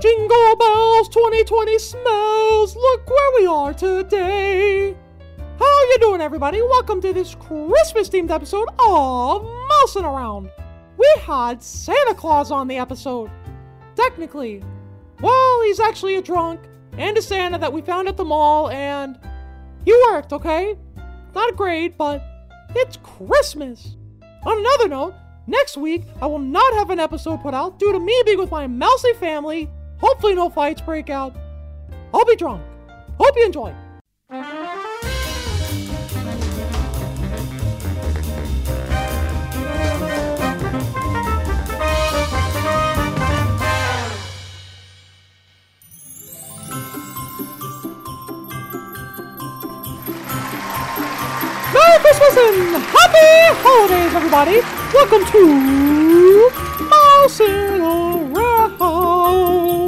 jingle bells, 2020 smells. Look where we are today. How you doing, everybody? Welcome to this Christmas-themed episode of Mousing Around. We had Santa Claus on the episode. Technically, well, he's actually a drunk and a Santa that we found at the mall, and he worked, okay? Not great, but it's Christmas. On another note, next week I will not have an episode put out due to me being with my mousy family. Hopefully, no fights break out. I'll be drunk. Hope you enjoy. Christmas and Happy Holidays, everybody! Welcome to Mousing Around. We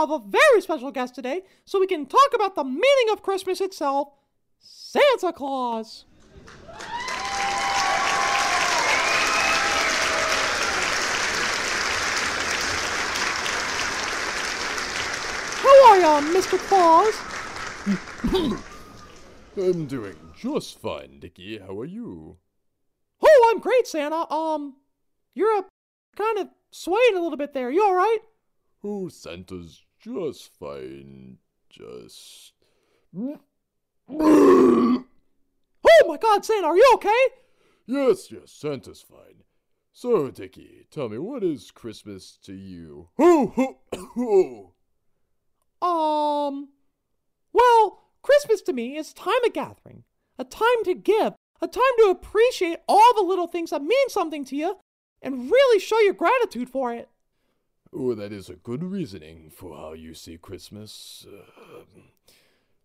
have a very special guest today, so we can talk about the meaning of Christmas itself Santa Claus. How are ya, Mr. Claus? I'm doing just fine, Dickie. How are you? Oh, I'm great, Santa. Um, you're a kind of swaying a little bit there. You all right? Oh, Santa's just fine. Just. Oh my God, Santa, are you okay? Yes, yes, Santa's fine. So, Dickie, tell me, what is Christmas to you? Um, well, Christmas to me is time of gathering, a time to give, a time to appreciate all the little things that mean something to you, and really show your gratitude for it. Oh, that is a good reasoning for how you see Christmas.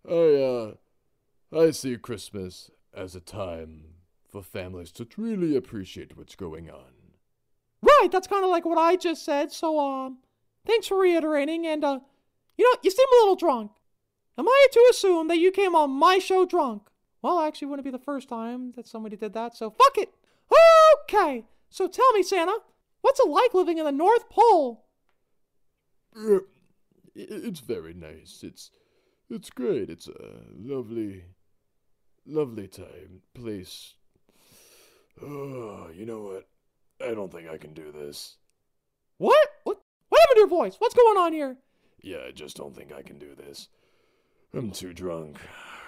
Uh, I, uh, I see Christmas as a time for families to truly appreciate what's going on. Right, that's kind of like what I just said. So, um, thanks for reiterating. And, uh, you know, you seem a little drunk. Am I to assume that you came on my show drunk? Well, actually, wouldn't it be the first time that somebody did that, so fuck it. Okay, so tell me, Santa, what's it like living in the North Pole? Uh, It's very nice. It's it's great. It's a lovely lovely time place. Oh, you know what? I don't think I can do this. What? What? What happened to your voice? What's going on here? Yeah, I just don't think I can do this. I'm too drunk.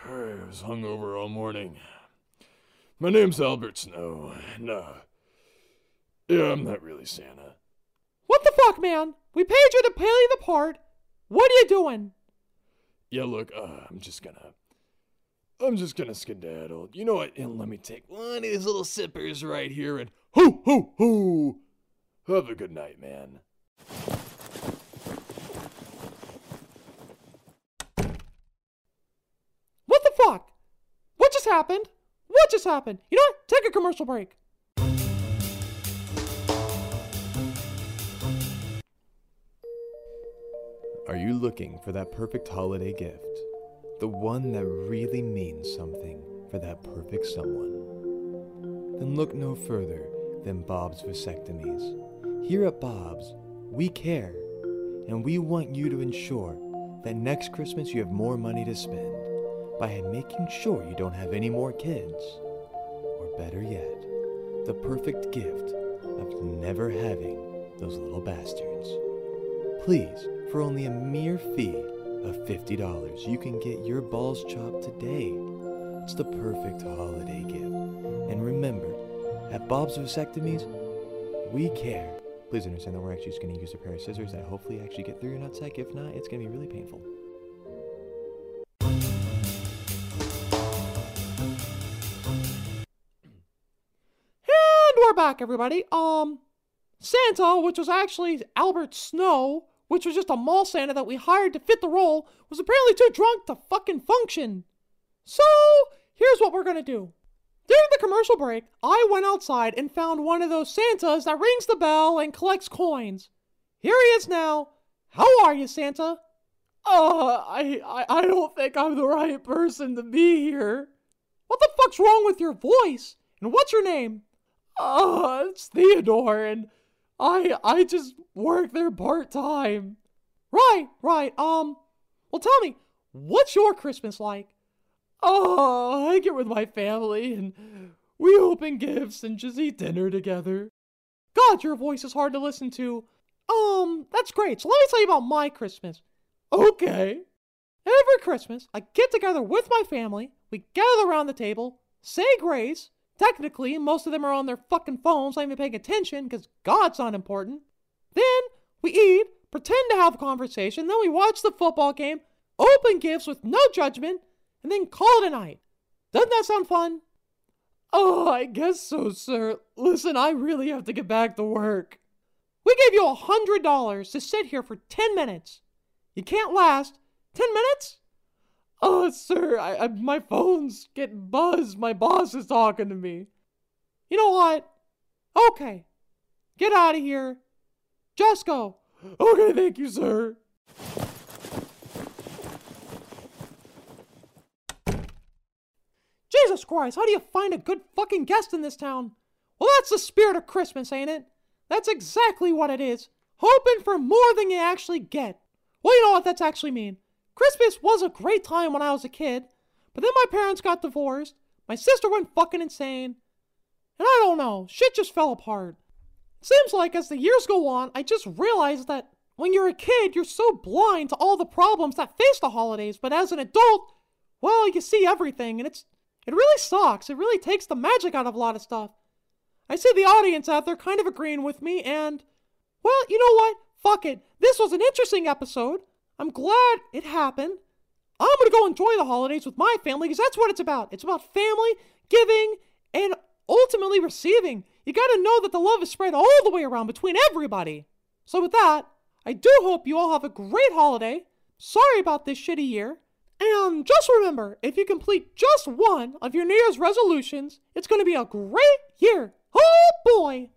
I was hungover all morning. My name's Albert Snow. No. Yeah, I'm not really Santa. What the fuck, man? We paid you to play the part. What are you doing? Yeah, look, uh, I'm just gonna. I'm just gonna skedaddle. You know what? And let me take one of these little sippers right here and hoo hoo hoo. Have a good night, man. What the fuck? What just happened? What just happened? You know what? Take a commercial break. Are you looking for that perfect holiday gift? The one that really means something for that perfect someone? Then look no further than Bob's Vasectomies. Here at Bob's, we care, and we want you to ensure that next Christmas you have more money to spend by making sure you don't have any more kids. Or better yet, the perfect gift of never having those little bastards. Please, for only a mere fee of $50, you can get your balls chopped today. It's the perfect holiday gift. And remember, at Bob's Vasectomies, we care. Please understand that we're actually just going to use a pair of scissors that hopefully actually get through your nutsack. If not, it's going to be really painful. And we're back, everybody. Um, Santa, which was actually Albert Snow, which was just a mall Santa that we hired to fit the role, was apparently too drunk to fucking function. So, here's what we're gonna do. During the commercial break, I went outside and found one of those Santas that rings the bell and collects coins. Here he is now. How are you, Santa? Uh, I, I, I don't think I'm the right person to be here. What the fuck's wrong with your voice? And what's your name? Uh, it's Theodore, and I I just work there part time. Right, right. Um, well, tell me, what's your Christmas like? Oh, I get with my family and we open gifts and just eat dinner together. God, your voice is hard to listen to. Um, that's great. So let me tell you about my Christmas. Okay. Every Christmas, I get together with my family, we gather around the table, say grace. Technically, most of them are on their fucking phones, not even paying attention because God's not important. Then we eat, pretend to have a conversation, then we watch the football game, open gifts with no judgment, and then call it a night. Doesn't that sound fun? Oh, I guess so, sir. Listen, I really have to get back to work. We gave you a hundred dollars to sit here for ten minutes. You can't last ten minutes? Oh, sir, I, I my phone's getting buzzed. My boss is talking to me. You know what? Okay, get out of here. Just go. Okay, thank you, sir. Jesus Christ, how do you find a good fucking guest in this town? Well, that's the spirit of Christmas, ain't it? That's exactly what it is. Hoping for more than you actually get. Well, you know what that's actually mean. Christmas was a great time when I was a kid, but then my parents got divorced, my sister went fucking insane, and I don't know, shit just fell apart. It seems like as the years go on, I just realized that when you're a kid, you're so blind to all the problems that face the holidays, but as an adult, well, you see everything, and it's it really sucks. It really takes the magic out of a lot of stuff. I see the audience out there kind of agreeing with me, and, well, you know what? Fuck it. This was an interesting episode. I'm glad it happened. I'm gonna go enjoy the holidays with my family because that's what it's about. It's about family, giving, and ultimately receiving. You gotta know that the love is spread all the way around between everybody. So, with that, I do hope you all have a great holiday. Sorry about this shitty year. And just remember, if you complete just one of your New Year's resolutions, it's going to be a great year. Oh boy!